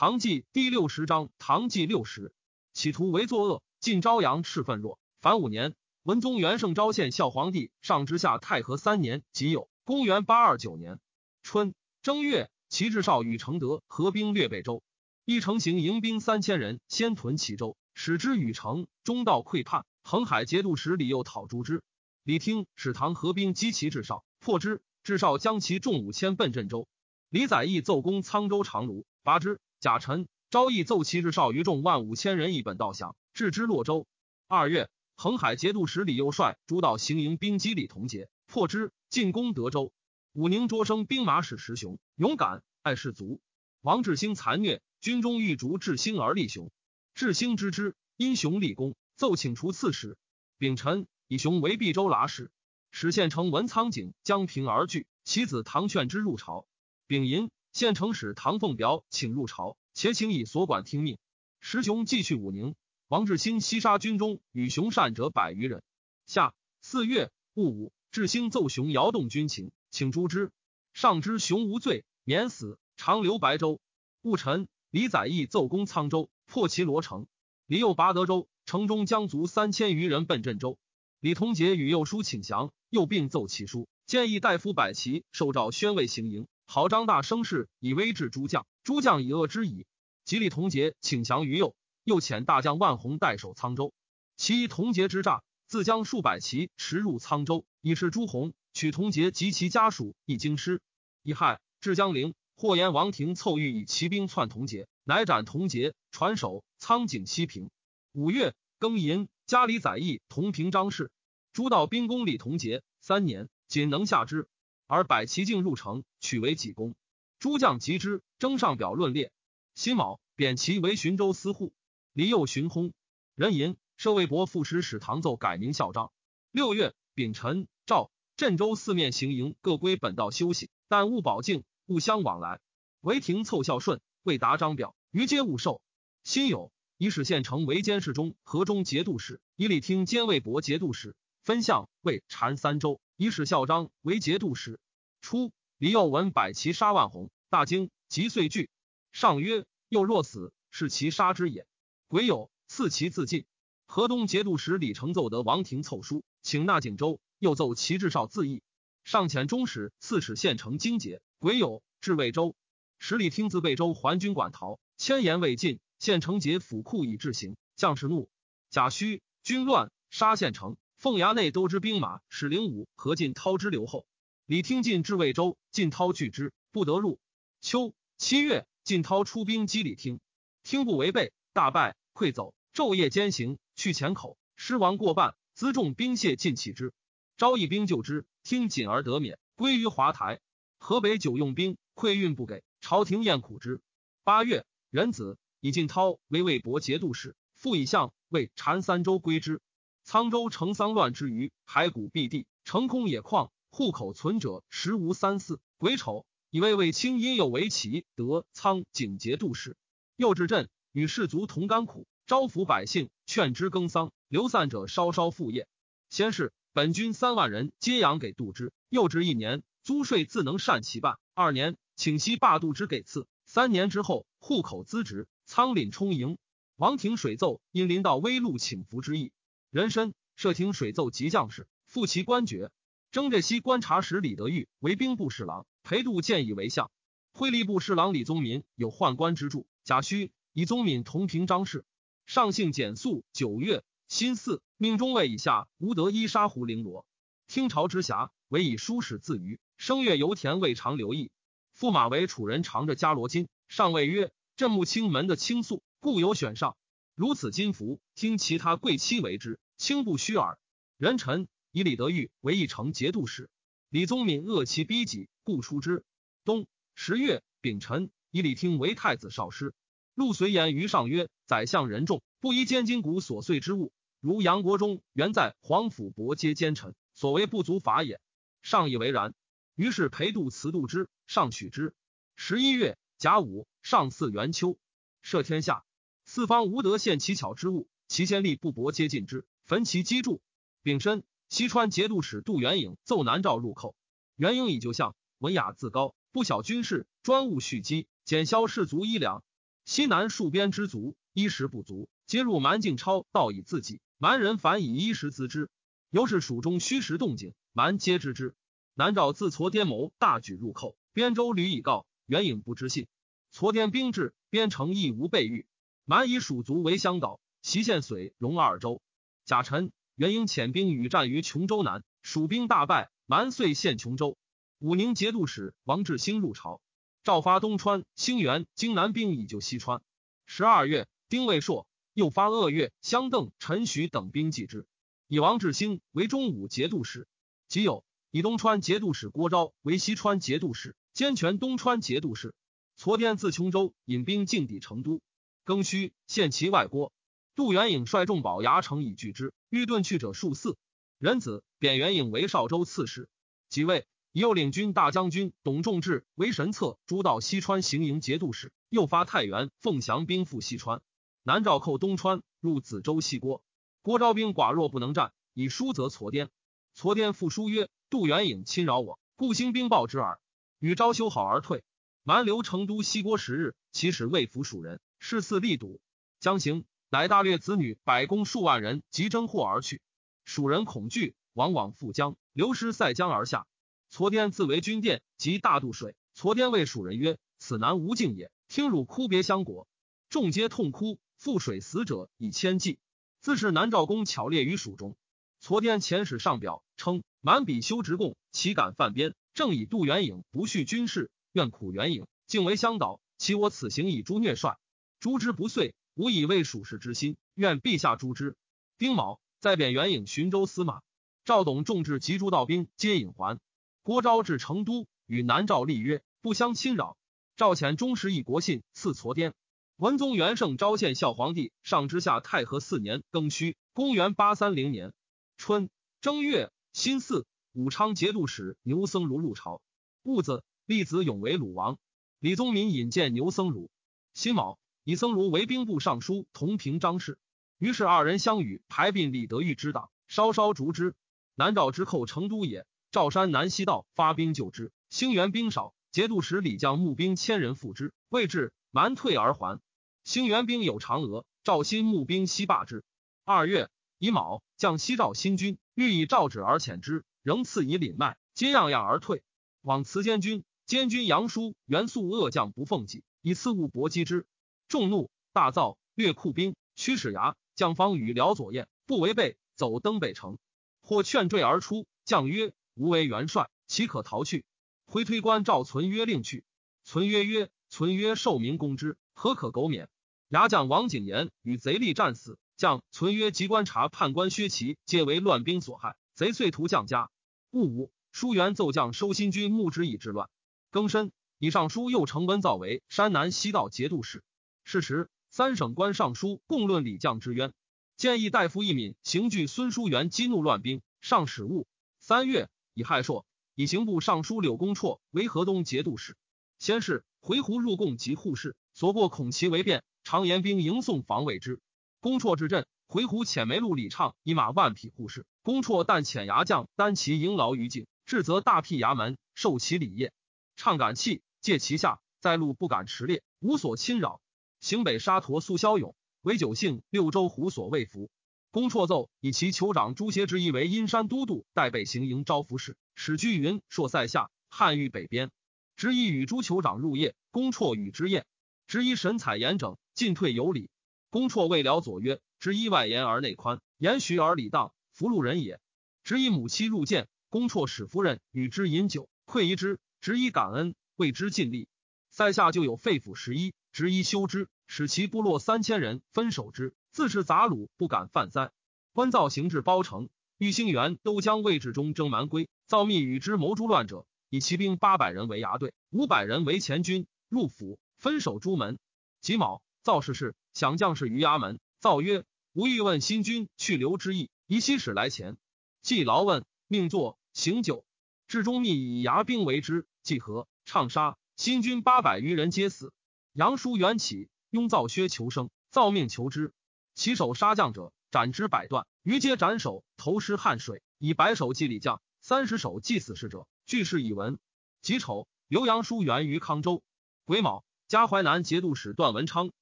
唐纪第六十章，唐纪六十，企图为作恶，晋昭阳赤愤若。凡五年，文宗元圣昭献孝皇帝上之下太和三年即有，公元八二九年春正月，齐至少与承德合兵略北州，一成行迎兵三千人，先屯齐州，使之与城，中道溃叛。横海节度使李佑讨诛之。李听使唐合兵击齐至少，破之。至少将其众五千奔镇州。李载义奏攻沧州长卢，拔之。贾臣、昭义奏其至少于众万五千人一本道降，置之洛州。二月，横海节度使李佑帅诸道行营兵击李同节，破之，进攻德州。武宁卓生兵马使石雄，勇敢爱士卒。王志兴残虐，军中欲逐志兴而立雄。志兴知之，因雄立功，奏请除刺史。丙辰，以雄为毕州剌史，使县城闻苍井将平而惧，其子唐劝之入朝。丙寅。县城使唐凤表请入朝，且请以所管听命。石雄继去武宁，王志兴西杀军中与雄善者百余人。下四月戊午，志兴奏雄摇动军情，请诛之。上知雄无罪，免死，长留白州。戊辰，李载义奏攻沧州，破其罗城。李又拔德州，城中将卒三千余人奔镇州。李同杰与右书请降，又并奏其书，建议大夫百齐受诏宣慰行营。豪张大声势以威制诸将，诸将以恶之矣。吉利同节请降于右，又遣大将万宏代守沧州。其同节之诈，自将数百骑驰入沧州，以示朱弘，取同节及其家属一京师。乙亥，至江陵，霍言王庭凑欲以骑兵窜同节，乃斩同节，传首苍井西平。五月庚寅，加里载义同平章事。诸道兵攻李同节三年，仅能下之。而百骑径入城，取为己功。诸将及之，征上表论列。辛卯，贬其为寻州司户。离右寻轰。人吟设魏博副使，使唐奏改名孝章。六月丙辰，诏镇州四面行营各归本道休息，但勿保境，勿相往来。韦廷凑孝顺，未达章表，于皆勿受。辛酉，以使县城为监视中河中节度使，以礼听监魏博节度使，分相为禅三州。以使孝章为节度使。初，李佑闻百骑杀万红，大惊，即遂惧。上曰：“又若死，是其杀之也。”癸酉，赐其自尽。河东节度使李成奏得王庭凑书，请纳景州，又奏其至少自缢。上遣中使刺史县城荆节。癸酉，至魏州，使李听自魏州还军管逃，千言未尽，县城节府库已至行，将士怒。贾诩军乱，杀县城。凤衙内都之兵马，使灵武何进涛之留后。李听进至魏州，晋涛拒之，不得入。秋七月，晋涛出兵击李听，听不违背，大败，溃走，昼夜兼行，去前口，失亡过半，辎重兵械尽弃之。招义兵救之，听谨而得免，归于华台。河北久用兵，馈运不给，朝廷厌苦之。八月，壬子，以晋涛为魏博节度使，复以相为禅三州归之。沧州城丧乱之余，骸骨蔽地，城空野旷，户口存者实无三四。癸丑，以为卫青因有为齐得苍景节度使，又至镇与士卒同甘苦，招抚百姓，劝之耕桑，流散者稍稍复业。先是，本军三万人皆养给度之，又至一年，租税自能善其半。二年，请息罢度之给赐。三年之后，户口资职，仓廪充盈。王庭水奏，因临到微禄请服之意。人参设廷水奏及将士，复其官爵。征这西观察使李德裕为兵部侍郎，裴度建议为相。徽吏部侍郎李宗民有宦官之助。贾诩以宗敏同平章事。上姓简素。九月辛巳，命中尉以下无得伊沙胡绫罗。听朝之暇，唯以书史自娱。声月油田未尝留意。驸马为楚人，常着伽罗金。上谓曰：“镇木清门的清素，故有选上。”如此金服，听其他贵戚为之，轻不虚耳。人臣以李德裕为一城节度使，李宗敏恶其逼己，故出之。冬十月丙辰，以李听为太子少师。陆随言于上曰：“宰相人众，不宜兼金谷琐碎之物。如杨国忠原在皇甫伯皆奸臣，所为不足法也。”上以为然。于是裴度辞度之，上取之。十一月甲午，上祀元秋，赦天下。四方无德献奇巧之物，其先例不薄皆尽之，焚其基柱。丙申，西川节度使杜元颖奏南诏入寇。元颖以旧相，文雅自高，不晓军事，专务蓄积，减消士卒衣粮。西南戍边之卒，衣食不足，皆入蛮境超，道以自济。蛮人反以衣食自之，由是蜀中虚实动静，蛮皆知之。南诏自痤颠谋大举入寇，边州屡以告，元颖不知信。痤颠兵至，边城亦无备御。蛮以蜀族为乡岛，袭县绥、戎二州。甲辰，元英遣兵与战于琼州南，蜀兵大败，蛮遂陷琼州。武宁节度使王志兴入朝。诏发东川、兴元、荆南兵以救西川。十二月，丁未朔，又发鄂越、襄邓、陈许等兵济之。以王志兴为中武节度使。即有以东川节度使郭昭为西川节度使，兼权东川节度使。昨天自琼州引兵进抵成都，庚戌，献其外郭。杜元颖率众保牙城以拒之，欲遁去者数四。仁子贬元颖为少州刺史，即位。又领军大将军董仲志为神策，诸道西川行营节度使。又发太原、凤翔兵赴西川，南诏寇东川，入梓州西郭。郭昭兵寡弱，不能战，以书则痤颠。痤颠复书曰：“杜元颖侵扰我，故兴兵报之耳。”与昭修好而退。蛮留成都西郭十日，其使未服蜀人，誓似力堵。将行，乃大略子女百公数万人，急征获而去。蜀人恐惧，往往复江，流失塞江而下。痤颠自为军殿，及大渡水。痤颠谓蜀人曰：“此南无境也。听汝哭别相国，众皆痛哭。覆水死者以千计。自是南诏公巧列于蜀中。”痤颠遣使上表称：“满比修直贡，岂敢犯边？正以杜元颖不恤军事，愿苦元颖，竟为乡导。其我此行以诛虐帅，诛之不遂，吾以为蜀士之心。愿陛下诛之。”丁卯，再贬元颖寻州司马。赵董众至及诸道兵，皆引还。郭昭至成都，与南诏立约，不相侵扰。赵遣忠实一国信赐痤颠。文宗元圣昭献孝皇帝上之下太和四年庚戌，公元八三零年春正月辛巳，武昌节度使牛僧孺入朝。戊子，立子永为鲁王。李宗闵引荐牛僧孺。辛卯，以僧孺为兵部尚书同平章事。于是二人相与，排并李德裕之党，稍稍逐之。南诏之寇成都也。赵山南西道发兵救之，兴元兵少，节度使李将募兵千人赴之，未至，蛮退而还。兴元兵有嫦娥，赵新募兵西罢之。二月乙卯，将西赵新军，欲以诏旨而遣之，仍赐以领麦，皆样样而退。往辞监军，监军杨叔元素恶将不奉己，以赐物搏击之，众怒，大造，略库兵，驱使牙将方与辽左燕，不违背，走登北城，或劝坠而出。将曰。吾为元帅，岂可逃去？回推官赵存曰：“令去。”存曰：“曰存曰受民攻之，何可苟免？”牙将王景言与贼力战死，将存曰及观察判官薛齐，皆为乱兵所害。贼遂屠将家。戊午，书元奏将收新军，募之以治乱。庚申，以上书又成温造为山南西道节度使。是时，三省官尚书共论李将之冤，建议大夫一敏刑具孙叔元激怒乱兵，上使务。三月。以害朔，以刑部尚书柳公绰为河东节度使。先是，回鹘入贡及护士，所过恐其为变，常严兵迎送防卫之。公绰至镇，回鹘遣梅路李畅以马万匹护士。公绰但遣牙将单骑迎劳于境，至则大辟衙门，受其礼业。畅感气，借其下，在路不敢驰猎，无所侵扰。行北沙陀苏骁勇，为九姓六州胡所未服。公绰奏以其酋长朱协之意为阴山都督，代备行营招服使，使居云朔塞下，汉域北边。执意与朱酋长入夜，公绰与之宴。执一神采严整，进退有礼。公绰未了左曰：“执一外严而内宽，言徐而礼当，福禄人也。”执一母妻入见，公绰使夫人与之饮酒，馈仪之。执一感恩，为之尽力。塞下就有废府十一，执一修之，使其部落三千人分守之。自是杂虏，不敢犯灾。官造行至包城，玉兴元都将魏志忠征蛮归，造密与之谋诛乱者，以骑兵八百人为牙队，五百人为前军，入府分守朱门。己卯，造事事，想将士于衙门。造曰：“吾欲问新君去留之意，宜西使来前。”既劳问，命作行酒。至中密以牙兵为之，既合，唱杀新军八百余人，皆死。杨叔元起，拥造薛求生，造命求之。其手杀将者，斩之百段；余皆斩首，投尸汉水。以百首祭礼将，三十首祭死士者，俱是以闻。己丑，刘阳叔元于康州。癸卯，加淮南节度使段文昌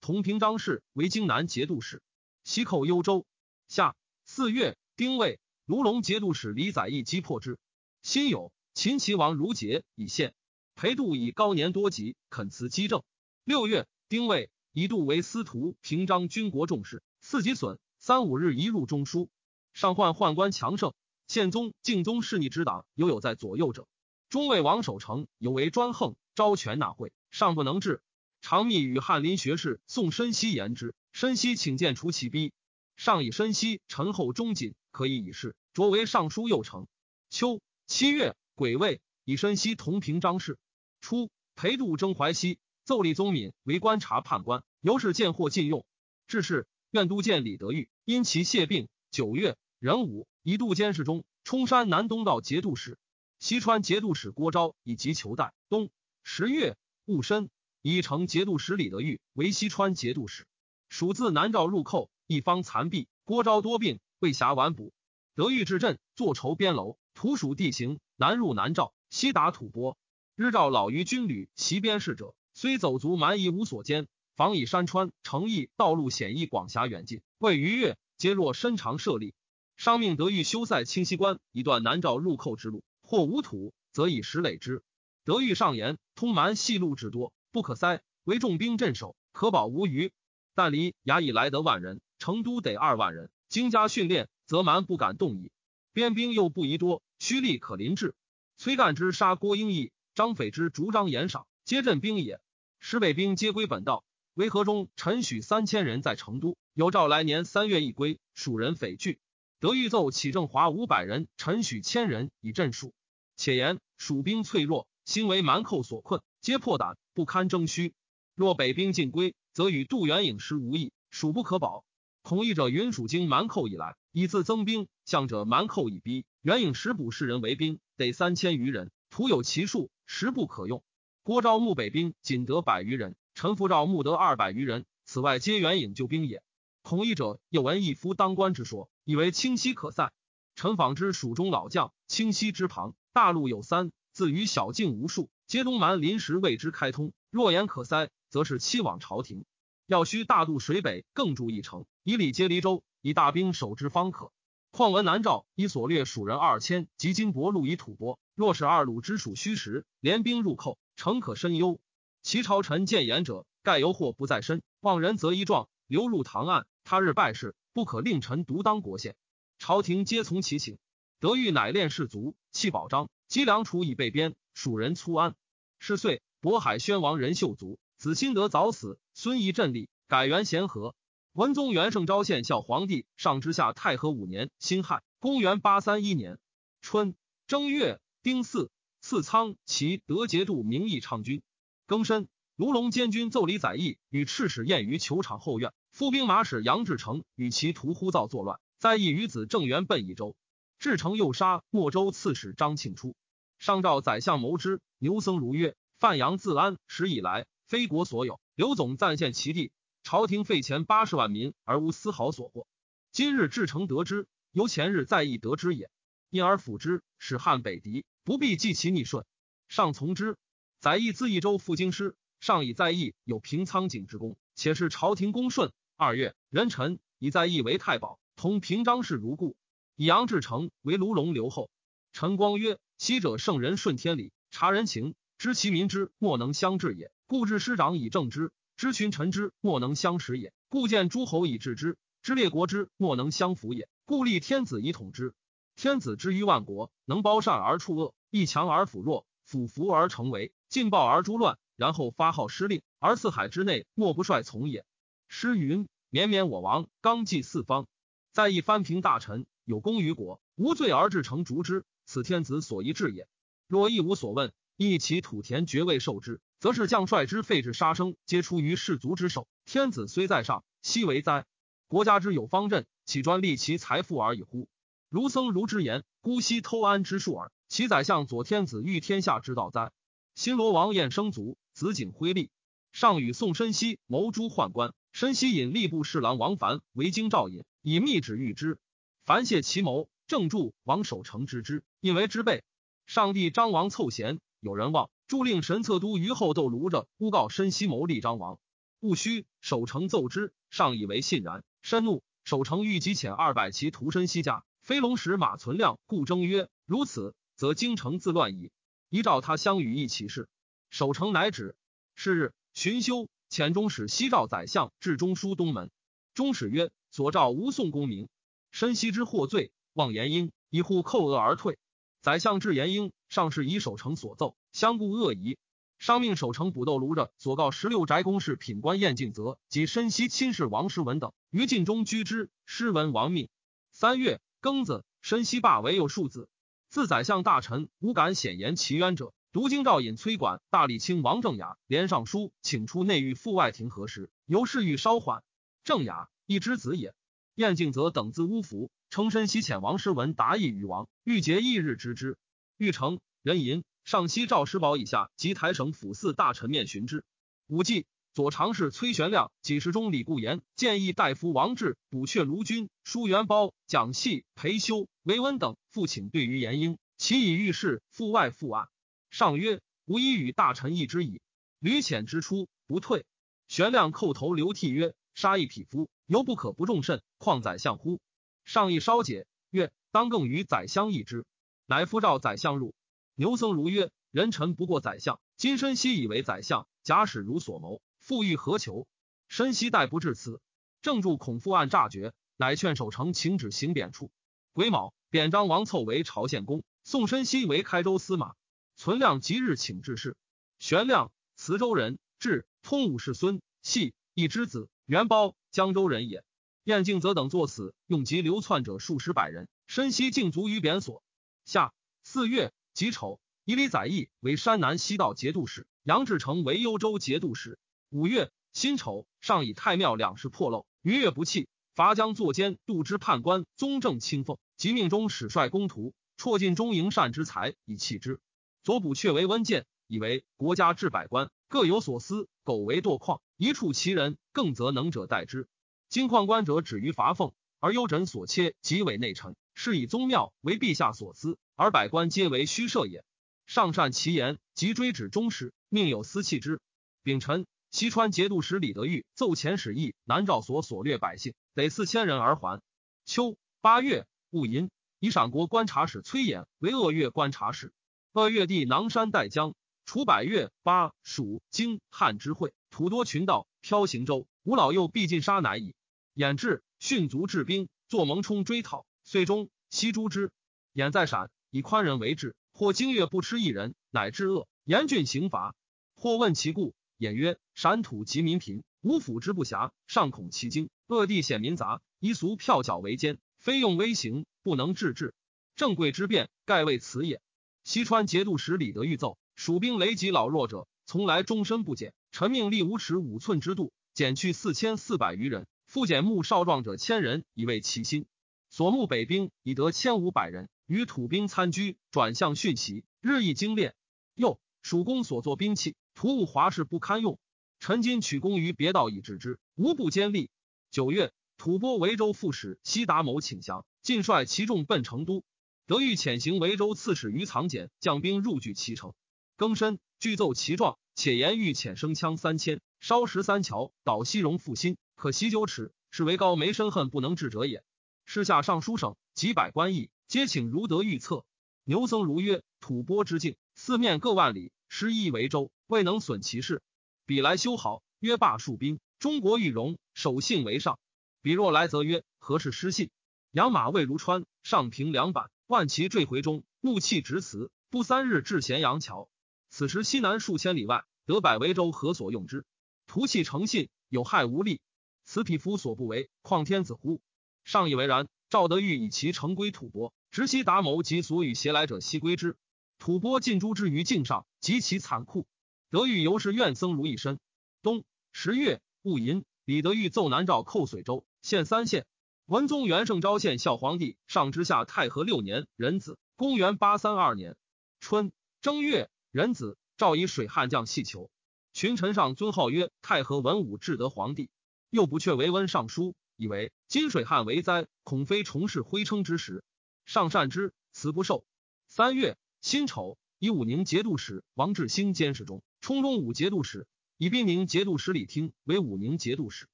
同平章事为京南节度使，西寇幽州。夏四月，丁未，卢龙节度使李载义击破之。辛酉，秦齐王如节以献。裴度以高年多疾，恳辞击政。六月，丁未，一度为司徒平章军国重事，四级损。三五日，一入中书。上宦宦官强盛，宪宗、敬宗侍逆之党犹有在左右者。中尉王守成有为专横，招权纳贿，尚不能治。常密与翰林学士宋申熙言之，申熙请见除其逼。上以申熙陈后忠谨，可以以事，擢为尚书右丞。秋七月，癸未，以申熙同平章事。初，裴度征淮西，奏立宗敏为观察判官，由是见获禁用。至是，愿都监李德裕因其谢病。九月，壬午，一度监视中，冲山南东道节度使。西川节度使郭昭以及求代。冬十月，戊申。以成节度使李德裕为西川节度使，蜀自南诏入寇，一方残壁。郭昭多病，未暇完补。德裕至镇，坐筹边楼，图蜀地形，南入南诏，西达吐蕃。日照老于军旅袭边事者，虽走卒蛮夷无所兼，防以山川城邑，道路险易，广狭远近，未逾越，皆若身长设立。商命德欲修塞清溪关，以断南诏入寇之路。或无土，则以石垒之。德欲上言，通蛮细路之多。不可塞，为重兵镇守，可保无虞。但离衙以来得万人，成都得二万人，精加训练，则蛮不敢动矣。边兵又不宜多，虚力可临制。崔干之杀郭英义，张斐之逐张延赏，皆镇兵也。石北兵皆归本道。为河中陈许三千人在成都，有诏来年三月一归，蜀人匪惧。德裕奏起正华五百人，陈许千人以镇蜀。且言蜀兵脆弱，心为蛮寇所困。皆破胆，不堪征虚。若北兵尽归，则与杜元颖师无益，蜀不可保。孔义者云：蜀经蛮寇以来，以自增兵，向者蛮寇已逼。元颖时补士人为兵，得三千余人，徒有其数，实不可用。郭昭募北兵，仅得百余人；陈福照募得二百余人，此外皆援引救兵也。孔乙者又闻一夫当官之说，以为清溪可塞。陈访之蜀中老将，清溪之旁，大路有三，自于小径无数。皆东蛮临时为之开通，若言可塞，则是期往朝廷。要须大渡水北，更筑一城，以礼接黎州，以大兵守之方可。况闻南诏以所掠蜀人二千，及金帛路以吐蕃。若是二鲁之属虚实，联兵入寇，诚可深忧。其朝臣谏言者，盖由祸不在身，望人则一状，流入唐案。他日败事，不可令臣独当国宪。朝廷皆从其请。德裕乃练士卒，弃保章，积粮储以备边。蜀人粗安，是岁，渤海宣王仁秀卒，子辛德早死，孙仪镇立，改元咸和。文宗元圣昭献孝皇帝上之下太和五年辛亥，公元八三一年春正月丁巳，赐仓齐德节度名义昌军。庚申，卢龙监军奏李载义与赤使宴于球场后院，副兵马使杨志成与其徒呼噪作乱，在义与子郑元奔益州，志成诱杀莫州刺史张庆初。上诏宰相谋之，牛僧孺曰：“范阳自安始以来，非国所有。刘总暂献其地，朝廷费钱八十万民，而无丝毫所获。今日至诚得知，由前日在意得知也。因而辅之，使汉北敌，不必计其逆顺。上从之。载义自益州赴京师，上以在义有平仓井之功，且是朝廷公顺。二月，壬辰，以在义为太保，同平章事如故。以杨志成为卢龙留后。陈光曰。”昔者圣人顺天理，察人情，知其民之莫能相治也；故治师长以正之，知群臣之莫能相识也；故见诸侯以治之，知列国之莫能相服也；故立天子以统之。天子之于万国，能包善而处恶，一强而辅弱，辅服而成为，进暴而诛乱，然后发号施令，而四海之内莫不率从也。诗云：“绵绵我王，纲纪四方。再一翻平大臣，有功于国，无罪而至成逐之。”此天子所宜治也。若一无所问，一其土田爵位受之，则是将帅之废至杀生，皆出于士卒之手。天子虽在上，奚为哉？国家之有方阵，岂专利其财富而已乎？如僧孺之言，姑息偷安之术耳。其宰相左天子欲天下之道哉？新罗王晏生卒，子景辉立，上与宋申熙谋诛宦官。申熙引吏部侍郎王凡为京兆尹，以密旨谕之。凡谢其谋。正助王守成之之，因为之辈。上帝张王凑贤，有人望助令神策都虞后窦卢着诬告申西谋立张王。戊戌，守城奏之，上以为信然，深怒。守城欲集遣二百骑屠申西家，飞龙使马存亮故争曰：如此，则京城自乱矣。依照他相与议其事，守城乃止。是日，荀修遣中使西赵宰相至中书东门。中使曰：所召无宋公明，申西之获罪，望延英以护寇恶而退。宰相至延英，上士以守城所奏，相顾恶疑。商命守城捕斗卢着所告十六宅公事品官晏敬泽及申西亲事王师文等于晋中居之。师文亡命。三月庚子，申西罢为有庶子。自宰相大臣无敢显言其冤者。独京兆尹崔管大理卿王正雅连上书请出内狱赴外庭核实，由是欲稍缓。正雅一之子也。晏敬则等自乌府，称身西遣王师文达意与王，欲结一日之之。欲成人吟。上西赵师宝以下及台省府四大臣面询之。武纪左常侍崔玄亮、几十中李固言建议大夫王志、补阙卢军、舒元包、蒋系、裴修、韦温等复请对于严英，其以遇事复外复案。上曰：“吾已与大臣议之矣。”屡遣之出不退。玄亮叩头流涕曰：“杀一匹夫，犹不可不重慎，况宰相乎？”上意稍解，曰：“当更与宰相议之。”乃复召宰相入。牛僧孺曰：“人臣不过宰相，今申西以为宰相，假使如所谋，复欲何求？申西待不至此，正助孔父案诈绝，乃劝守城请旨行贬处。癸卯，贬张王凑为朝献公，宋申西为开州司马。存亮即日请致仕。玄亮，磁州人，至通武氏孙系一之子，元包江州人也。晏敬则等作死，用及流窜者数十百人，申西尽卒于贬所。下四月。”己丑，以李载义为山南西道节度使，杨志成为幽州节度使。五月辛丑，上以太庙两事破漏，逾越不弃，伐将作监，度之判官宗正清凤，即命中使率公徒，辍尽中营善之财以弃之。左补阙为温谏，以为国家治百官各有所思，苟为堕旷，一处其人，更则能者代之。今旷官者止于伐奉，而幽枕所切，即为内臣，是以宗庙为陛下所思。而百官皆为虚设也。上善其言，即追止中使，命有司弃之。丙辰，西川节度使李德裕奏前使役南诏所所掠百姓得四千人而还。秋八月戊寅，以陕国观察使崔琰为鄂越观察使。鄂越地囊山带江，除百越、巴、蜀、荆、汉之会，土多群盗，飘行舟。吴老幼必尽杀乃矣。衍至，迅卒治兵，作蒙冲追讨，遂中西诛之。衍在陕。以宽仁为治，或经月不吃一人，乃至恶，严峻刑罚。或问其故，言曰：陕土及民贫，无府之不暇，尚恐其惊。恶地显民杂，以俗票缴为奸，非用威刑，不能治治。正贵之变，盖为此也。西川节度使李德裕奏：蜀兵雷击老弱者，从来终身不减。臣命立五尺五寸之度，减去四千四百余人，复减募少壮者千人，以慰其心。所募北兵已得千五百人。与土兵参居，转向训习，日益精炼。又蜀公所作兵器，突兀华氏不堪用。陈今取功于别道以治之，无不坚利。九月，吐蕃维州副使西达谋请降，尽率其众奔成都。德裕遣行维州刺史于藏简将兵入据其城。更深，具奏其状，且言欲遣生枪三千，烧十三桥，导西戎复心，可袭九尺，是为高梅深恨不能治者也。时下尚书省几百官役。皆请如德预测。牛僧孺曰：“吐蕃之境，四面各万里，失一维州，未能损其势。彼来修好，曰罢戍兵。中国欲荣，守信为上。彼若来，则曰：何事失信？养马未如川，上平两板，万骑坠回中，怒气直辞，不三日至咸阳桥。此时西南数千里外，得百为州，何所用之？徒弃诚信，有害无利。此匹夫所不为，况天子乎？上以为然。赵德裕以其城归吐蕃。”直西达谋及所与携来者，悉归之。吐蕃尽诛之于境上，极其残酷。德裕由是怨僧如一身。冬十月戊寅，李德裕奏南诏寇遂州，县三县。文宗元圣昭献孝皇帝上之下太和六年壬子，公元八三二年春正月壬子，诏以水旱降细求。群臣上尊号曰太和文武至德皇帝。又不却为温尚书，以为金水旱为灾，恐非重事徽称之时。上善之，辞不受。三月辛丑，以武宁节度使王志兴监视中，充中武节度使，以滨宁节度使李听为武宁节度使。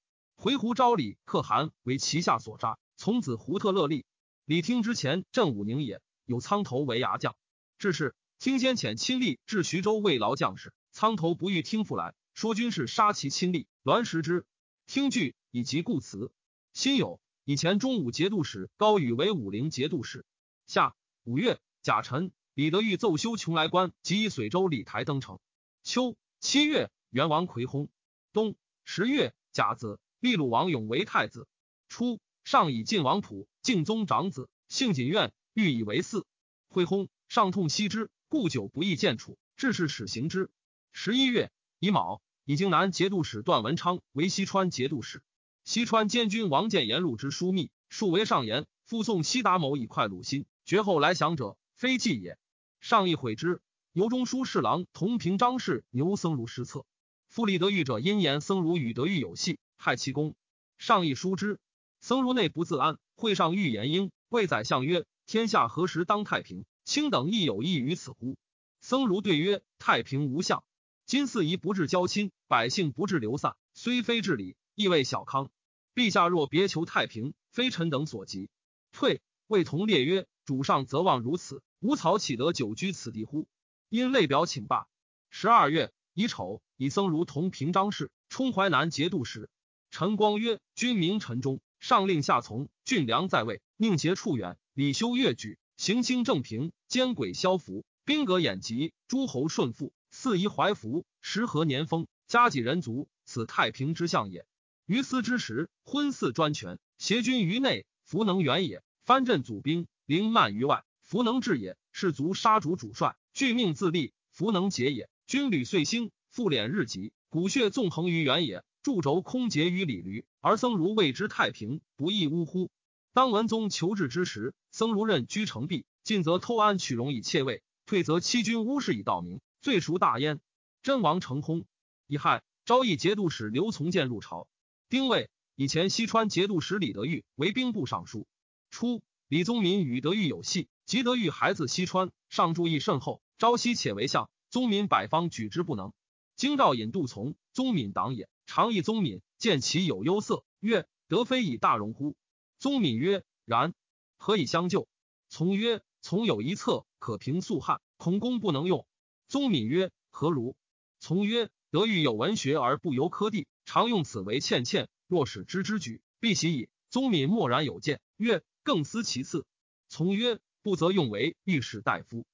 回鹘昭礼可汗为旗下所扎，从此胡特勒立。李听之前镇武宁也，有苍头为牙将。至是，听先遣亲吏至徐州慰劳将士，苍头不欲听复来，说军士杀其亲吏，栾食之。听惧，以及故辞。辛酉，以前中武节度使高宇为武陵节度使。夏五月，甲辰，李德裕奏修邛崃关，即以随州李台登城。秋七月，元王魁薨。冬十月，甲子。秘鲁王永为太子，初上以晋王普敬宗长子，姓锦苑，欲以为嗣。惠薨，上痛惜之，故久不易见处，致是始行之。十一月乙卯，以荆南节度使段文昌为西川节度使。西川监军王建言录之枢密，数为上言，复送西达某以快鲁心，绝后来降者，非计也。上亦悔之。由中书侍郎同平章事牛僧孺失策，复立德裕者，因言僧孺与德裕有隙。害其功，上亦书之。僧孺内不自安，会上欲言应，谓宰相曰：“天下何时当太平？卿等亦有益于此乎？”僧孺对曰：“太平无相。今四夷不至交亲，百姓不至流散，虽非治理，亦未小康。陛下若别求太平，非臣等所及。”退谓同列曰：“主上则望如此，吾曹岂得久居此地乎？”因类表请罢。十二月乙丑，以僧如同平章事，充淮南节度使。陈光曰：“君明臣忠，上令下从。俊良在位，宁节处远，礼修乐举，行清正平，奸诡消服，兵革掩疾，诸侯顺附，四夷怀服，时和年丰，家己人足，此太平之象也。于斯之时，昏嗣专权，挟君于内，弗能远也；藩镇祖兵，凌慢于外，弗能治也；士卒杀主主帅，拒命自立，弗能解也。军旅岁兴，复敛日极，骨血纵横于原野。”柱轴空结于里驴，而僧孺谓之太平，不亦呜呼？当文宗求治之时，僧孺任居城壁，进则偷安取容以窃位，退则欺君污事以盗名，罪赎大焉？真王成空，乙亥，昭义节度使刘从谏入朝。丁未，以前西川节度使李德裕为兵部尚书。初，李宗民与德裕有隙，及德裕孩子西川，上注意甚厚，朝夕且为相，宗民百方举之不能。京兆尹杜从，宗敏党也。常议宗敏见其有忧色，曰：“德非以大容乎？”宗敏曰：“然。何以相救？”从曰：“从有一策可平素汉，孔公不能用。”宗敏曰：“何如？”从曰：“德育有文学而不由科第，常用此为欠欠。若使知之举，必喜矣。”宗敏默然有见，曰：“更思其次。”从曰：“不则用为御史大夫。”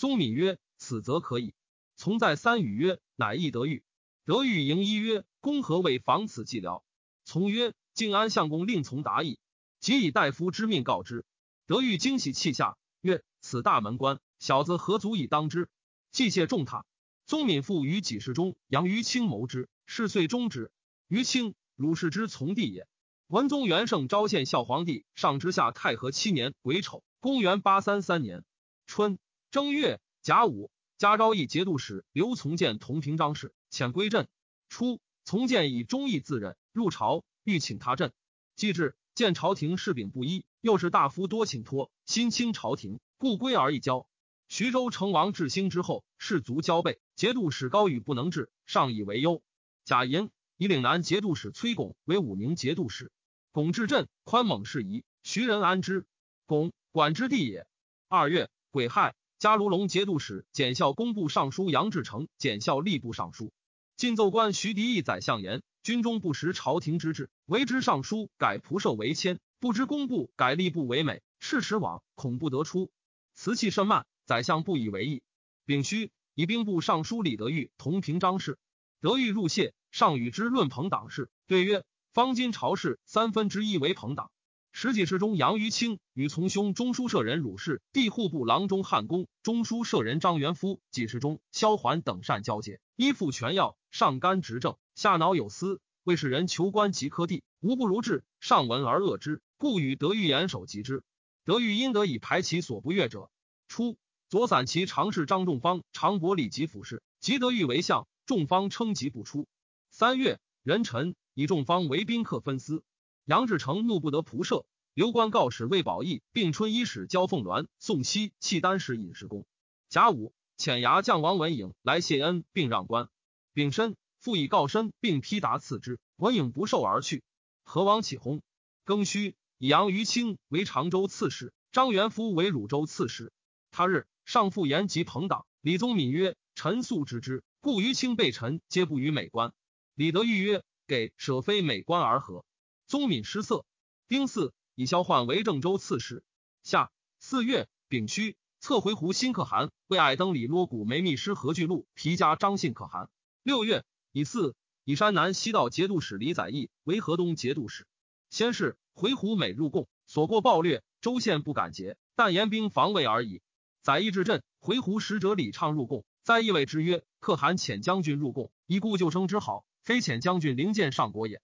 宗敏曰：“此则可以。”从在三语曰：“乃亦德育。”德育迎一曰：“公何为防此计疗？”从曰：“晋安相公令从达意，即以大夫之命告之。”德育惊喜泣下，曰：“此大门关，小子何足以当之？”既谢重塔。宗敏父于己事中，杨于清谋之，事遂终之。于清，鲁氏之从弟也。文宗元圣昭献孝皇帝上之下太和七年癸丑，公元八三三年春正月甲午，加昭义节度使刘从谏同平章事。遣归镇，初从谏以忠义自任，入朝欲请他镇，既至，见朝廷事柄不一，又是大夫多请托，心轻朝廷，故归而一交。徐州成王志兴之后，士卒交备，节度使高宇不能治，上以为忧。贾寅以岭南节度使崔巩为武宁节度使，巩治镇，宽猛事宜，徐人安之。巩管之地也。二月癸亥，加卢龙节度使检校工部尚书杨志成检校吏部尚书。晋奏官徐迪义宰相言：军中不识朝廷之制，为之尚书改仆射为谦，不知工部改吏部为美，赤齿往，恐不得出。辞气甚慢，宰相不以为意。丙戌，以兵部尚书李德裕同平章事。德裕入谢，上与之论朋党事，对曰：方今朝事三分之一为朋党。十几世中，杨于清与从兄中书舍人汝氏、帝户部郎中汉公、中书舍人张元夫、几世中萧桓等善交结，依附权要，上干执政，下恼有司，为世人求官及科第，无不如志。上闻而恶之，故与德裕严守及之。德裕因得以排其所不悦者。初，左散骑常侍张仲方、常伯礼及府事，及德裕为相，仲方称疾不出。三月，壬辰，以仲方为宾客分司。杨志成怒不得仆射，刘官告使魏宝义，并春衣使焦凤鸾、宋熙契丹使尹世公。甲午，遣牙将王文颖来谢恩，并让官。丙申，复以告身，并批答赐之。文颖不受而去。何王启弘，庚戌，以杨于清为常州刺史，张元夫为汝州刺史。他日，上父言及朋党。李宗闵曰：“臣素知之，故于清被臣皆不与美官。”李德裕曰：“给舍非美官而何？”宗敏失色。丁巳，以萧焕为郑州刺史。夏四月，丙戌，策回鹘新可汗为爱登里罗谷梅密师何巨禄皮加张信可汗。六月，以巳，以山南西道节度使李载义为河东节度使。先是，回鹘每入贡，所过暴掠，州县不敢劫，但严兵防卫而已。载义至镇，回鹘使者李畅入贡，在义谓之曰：“可汗遣将军入贡，以故救生之好，非遣将军灵剑上国也。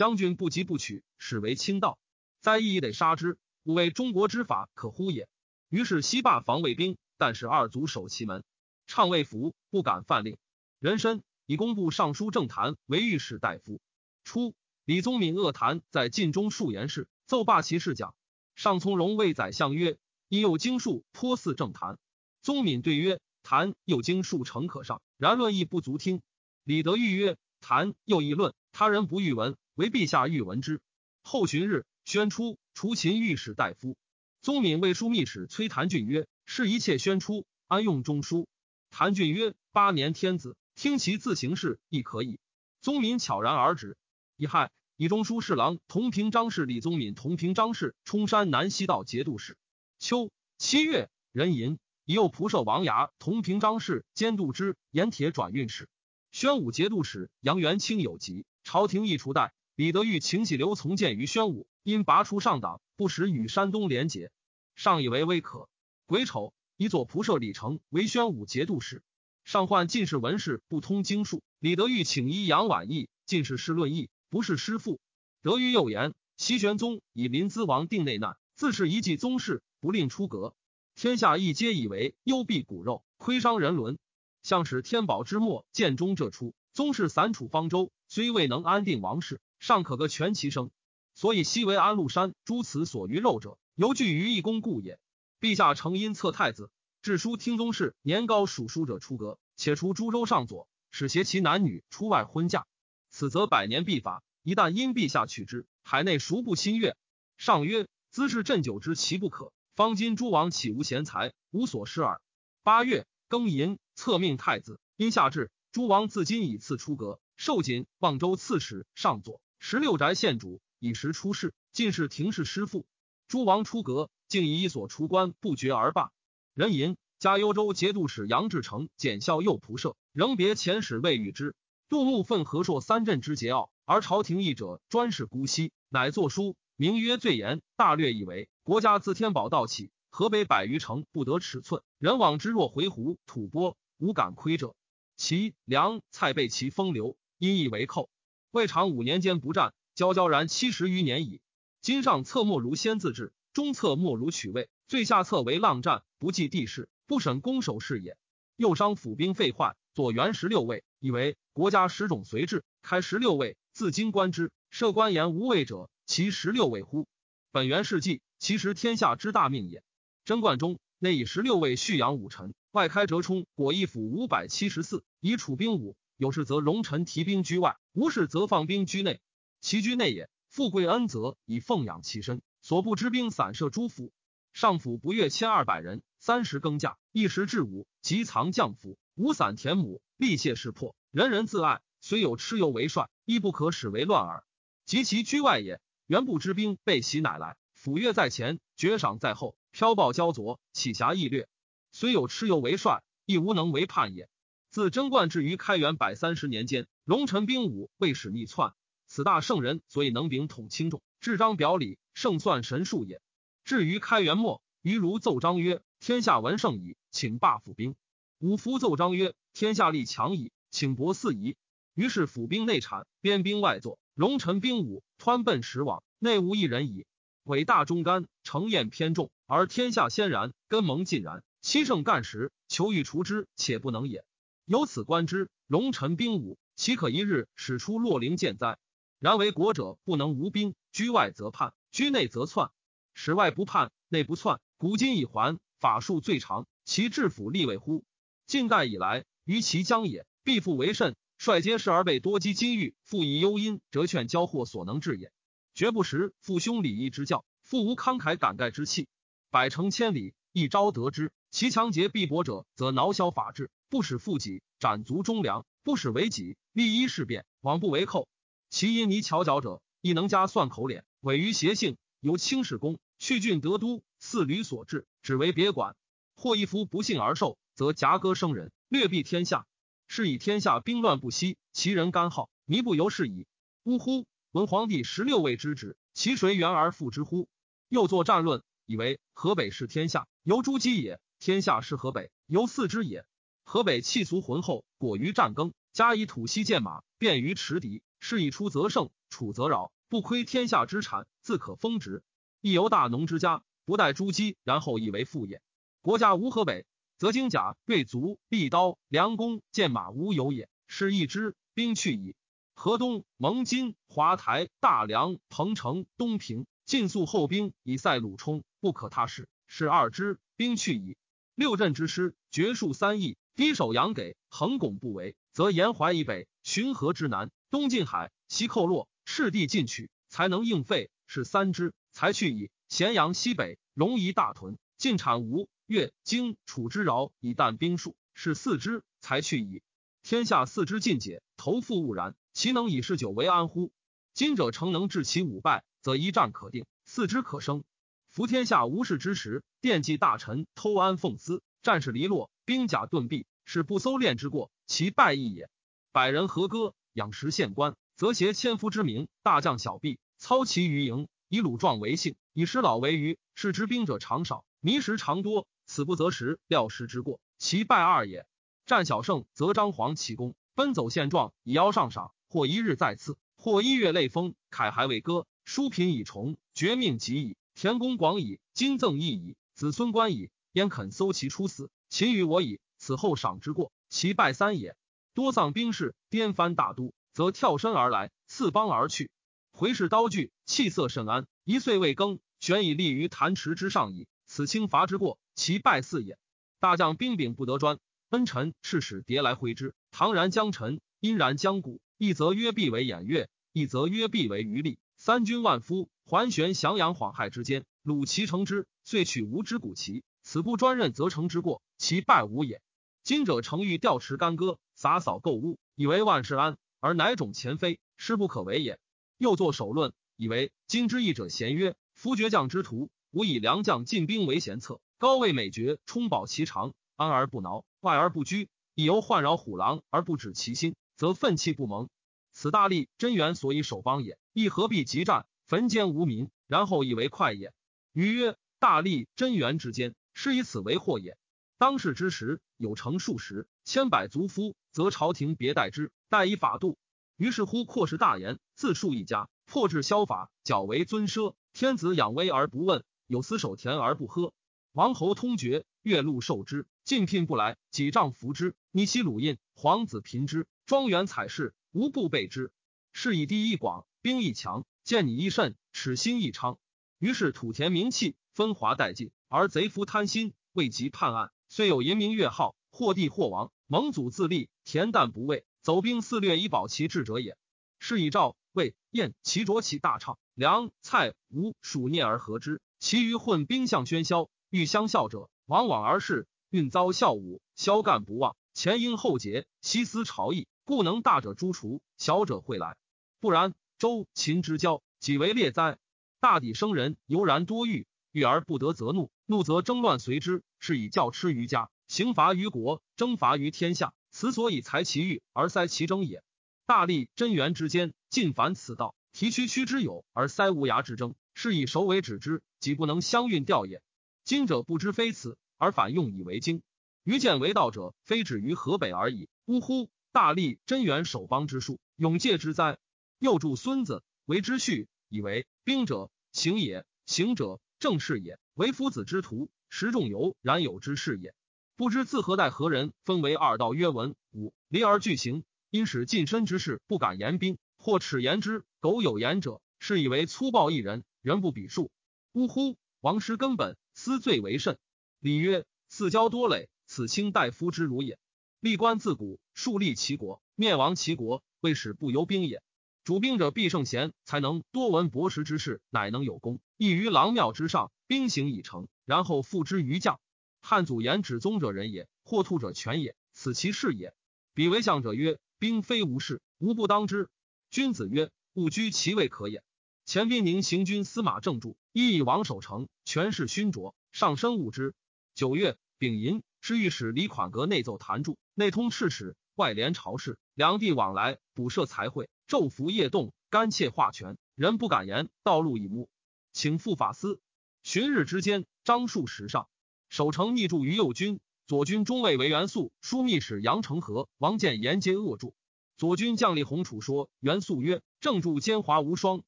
将军不急不取，始为轻道。”在意亦得杀之，吾为中国之法可乎也。于是西罢防卫兵，但使二卒守其门，畅未服，不敢犯令。人参以工部尚书政坛为御史大夫。初，李宗闵恶谈在晋中数言事，奏罢其事讲。尚从容谓宰相曰：“因有经术颇似政坛。”宗闵对曰：“谈右经术诚可上，然论亦不足听。”李德裕曰：“谈又议论，他人不欲闻，为陛下欲闻之。”后旬日。宣出，除秦御史大夫。宗闵谓枢密使崔谭俊曰：“是一切宣出，安用中书？”谭俊曰：“八年天子，听其自行事亦可以。”宗闵悄然而止。乙亥，以中书侍郎同平章事李宗闵同平章事冲山南西道节度使。秋七月，壬寅，以右仆射王牙同平章事监督之盐铁转运使。宣武节度使杨元清有疾，朝廷亦除代。李德裕请起刘从谏于宣武。因拔出上党，不时与山东连结，上以为微可。癸丑，以左仆射李成为宣武节度使。上患进士文士不通经术，李德裕请医杨婉意进士试论议，不是师父。德裕又言：齐玄宗以临淄王定内难，自是一计宗室，不令出阁。天下亦皆以为幽闭骨肉，亏伤人伦。向使天宝之末，建中这出，宗室散处方舟，虽未能安定王室，尚可个全其生。所以昔为安禄山诸此所余肉者，犹惧于一公故也。陛下诚因策太子，致书听宗室年高属书者出阁，且除诸州上佐，使携其男女出外婚嫁。此则百年必法。一旦因陛下取之，海内孰不心悦？上曰：兹是鸩酒之其不可。方今诸王岂无贤才，无所失耳。八月庚寅，册命太子。因下至，诸王自今以次出阁，受锦望州刺史上佐，十六宅县主。以时出世，进士廷士师父，诸王出阁，竟以一所除官不绝而罢。人吟加幽州节度使杨志成检校右仆射，仍别遣使未遇之。杜牧愤和硕三镇之桀骜，而朝廷议者专事姑息，乃作书，名曰《罪言》，大略以为：国家自天宝道起，河北百余城不得尺寸，人往之若回鹘、吐蕃，无敢窥者。其粮菜备其风流，因以为寇。未尝五年间不战。焦焦然七十余年矣。今上策莫如先自治，中策莫如取位，最下策为浪战，不计地势，不审攻守事也。又伤府兵废坏，左元十六位，以为国家十种随制，开十六位，自今观之，设官言无位者，其十六位乎？本元事迹，其实天下之大命也。贞观中，内以十六位蓄养武臣，外开折冲果义府五百七十四，以楚兵五。有事则容臣提兵居外，无事则放兵居内。其居内也，富贵恩泽以奉养其身，所部之兵散设诸府。上府不越千二百人，三十更驾，一时至午，即藏将府，无散田亩，力械势破，人人自爱。虽有蚩尤为帅，亦不可使为乱耳。及其居外也，原部之兵被袭乃来，府越在前，爵赏在后，飘暴焦灼，起侠易掠。虽有蚩尤为帅，亦无能为叛也。自贞观至于开元百三十年间，龙臣兵武未使逆篡。此大圣人，所以能秉统轻重，智章表里，胜算神术也。至于开元末，于如奏章曰：“天下闻盛矣，请罢府兵。”五夫奏章曰：“天下力强矣，请薄四夷。”于是府兵内产，边兵外作，龙臣兵武，湍奔时往，内无一人矣。伟大忠肝，成宴偏重，而天下先然，根蒙尽然。七圣干时，求欲除之，且不能也。由此观之，龙臣兵武，岂可一日使出洛陵剑哉？然为国者不能无兵，居外则叛，居内则篡，使外不叛，内不篡。古今以还，法术最长，其治府立位乎？近代以来，于其疆也，必复为甚。率皆事而被多积金玉，复以忧因，折劝交货所能治也。绝不识父兄礼义之教，复无慷慨感盖之气。百乘千里，一朝得之。其强节必薄者，则挠削法治，不使负己；斩足忠良，不使为己。立一事变，往不为寇。其因泥巧角者，亦能加算口脸，委于邪性，由轻视公，去郡得都，四旅所至，只为别管。或一夫不幸而受，则夹割生人，略避天下。是以天下兵乱不息，其人干耗，靡不由是矣。呜呼！文皇帝十六位之职，其谁援而复之乎？又作战论，以为河北是天下，由诸姬也；天下是河北，由四之也。河北气俗浑厚，果于战耕，加以土息剑马，便于驰敌。是以出则胜，处则扰，不亏天下之产，自可封职。亦由大农之家，不待诸姬，然后以为父也。国家无河北。则金甲、锐卒、利刀、良弓、箭马无有也。是一之，兵去矣。河东、蒙金、华台、大梁、彭城、东平，尽速后兵以塞鲁冲，不可他事。是二之，兵去矣。六镇之师，绝数三亿，低首阳给，横拱不为，则沿淮以北，循河之南，东进海，西寇洛，赤地进取，才能应废。是三之，才去矣。咸阳西北，龙夷大屯，晋产吴。越、荆、楚之饶以啖兵数，是四之才去矣。天下四之尽解，头覆勿然，其能以嗜酒为安乎？今者诚能治其五败，则一战可定，四之可生。夫天下无事之时，惦记大臣偷安奉私，战士离落，兵甲顿弊，是不搜练之过，其败亦也。百人合歌，养食县官，则挟千夫之名，大将小毕操其于营，以鲁壮为幸，以师老为余。是之兵者常少，迷时常多。此不择食，料食之过，其败二也。战小胜，则张皇其功，奔走现状，以邀上赏；或一日再次，或一月累风，凯还未歌，书品已重，绝命极矣。田公广矣，金赠义矣，子孙官矣，焉肯搜其出死？秦与我矣。此后赏之过，其败三也。多丧兵士，颠翻大都，则跳身而来，刺邦而去。回视刀具，气色甚安。一岁未更，悬以立于坛池之上矣。此轻伐之过。其败四也。大将兵柄不得专，恩臣赤使迭来挥之。唐然将臣，殷然将鼓。一则曰必为偃月，一则曰必为余力。三军万夫，环旋降阳恍害之间，虏其成之，遂取吴之古旗。此不专任，则成之过，其败无也。今者诚欲调持干戈，洒扫垢污，以为万事安，而乃种前非，是不可为也。又作首论，以为今之义者贤曰：夫倔将之徒，吾以良将进兵为贤策。高位美爵，充饱其长，安而不挠，外而不拘，以由患扰虎狼而不止其心，则愤气不萌。此大力真元所以守邦也。亦何必急战，焚歼无民，然后以为快也？余曰：大力真元之间，是以此为祸也。当世之时，有成数十、千百族夫，则朝廷别待之，待以法度。于是乎阔氏大言，自述一家，破制削法，矫为尊奢。天子养威而不问，有司守田而不喝。王侯通爵，月禄受之，进聘不来，几丈服之，逆其鲁印，皇子贫之，庄园采事，无不备之。是以地一广，兵一强，见你一甚，耻心一昌。于是土田名器，分华殆尽，而贼夫贪心，未及判案，虽有淫名月号，或帝或王，蒙祖自立，恬淡不畏，走兵肆掠以保其志者也。是以赵、魏、燕齐卓起大唱，梁、蔡、吴属聂而合之，其余混兵相喧嚣。欲相效者，往往而是，运遭效武，萧干不忘，前因后结，西思朝议，故能大者诛除，小者会来。不然，周秦之交，几为列哉？大抵生人，犹然多欲，欲而不得，则怒，怒则争乱随之，是以教吃于家，刑罚于国，征伐于天下。此所以裁其欲而塞其争也。大力真元之间，尽凡此道，提区区之有而塞无涯之争，是以首尾止之，己不能相运调也。今者不知非此，而反用以为经。愚见为道者，非止于河北而已。呜呼！大力真元守邦之术，永戒之哉！又助孙子为之序，以为兵者行也，行者正是也。为夫子之徒，食众游，然有之事也。不知自何待何人，分为二道，曰文武离而俱行，因使近身之事不敢言兵，或耻言之。苟有言者，是以为粗暴一人，人不比数。呜呼！王师根本。思罪为甚。礼曰：四交多累，此卿大夫之儒也。立官自古树立齐国，灭亡齐国，未使不由兵也。主兵者必胜贤，才能多闻博识之事，乃能有功，异于郎庙之上。兵行已成，然后付之于将。汉祖言指宗者人也，或兔者权也，此其事也。彼为相者曰：兵非无事，无不当之。君子曰：勿居其位可也。前宾宁行军司马正柱，一以王守成，权势勋卓，上身勿之。九月，丙寅，侍御史李款阁内奏弹柱，内通赤史，外连朝事，两地往来，补设财会，昼伏夜动，干切化权，人不敢言。道路已目，请赴法司。旬日之间，张数时上，守城密助于右军，左军中尉为元素，枢密使杨承和、王建言皆恶助。左军将领洪楚说：“元素曰：‘正柱奸猾无双，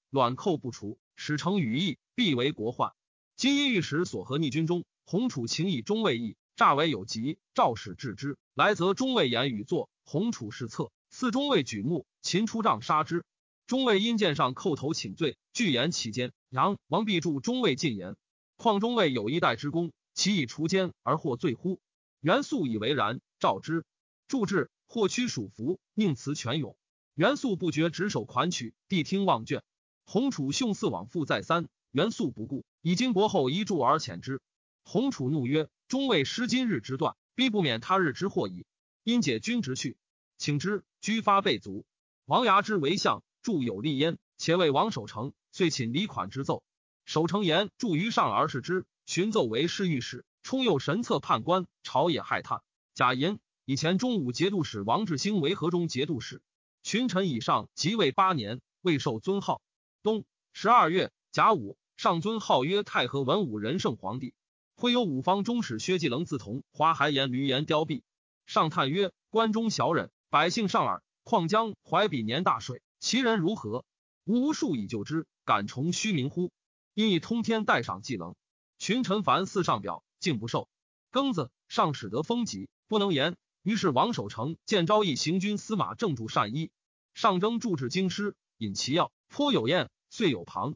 卵寇不除，使成羽翼，必为国患。’今因御史所合逆军中，洪楚情以中尉意，诈为有疾，赵使治之。来则中尉言语作，洪楚是策，四中尉举目，秦出帐杀之。中尉因见上叩头请罪，拒言其间。杨王必助中尉进言，况中尉有一代之功，其以除奸而获罪乎？元素以为然，召之，助之。”或屈属服，宁辞全勇。元素不觉，执手款曲，谛听望卷。洪楚凶四往复再三，元素不顾，以金帛后一柱而遣之。洪楚怒曰：“终未失今日之断，必不免他日之祸矣。”因解军职去，请之，居发备足。王牙之为相，助有立焉，且为王守成，遂请李款之奏。守成言：“助于上而视之，寻奏为侍御史，充右神策判官，朝野骇叹。”贾言。以前中武节度使王志兴为河中节度使，群臣以上即位八年，未受尊号。冬十二月甲午，上尊号曰太和文武仁圣皇帝。会有五方中使薛继棱自同华还言闾阎凋敝。上叹曰：关中小忍，百姓上耳。况将怀比年大水，其人如何？吾无数以救之，敢重虚名乎？因以通天代赏技能。群臣凡四上表，竟不受。庚子，上使得封疾，不能言。于是王守成见昭义行军司马正主善医，上征助治京师，引其药，颇有厌，遂有旁。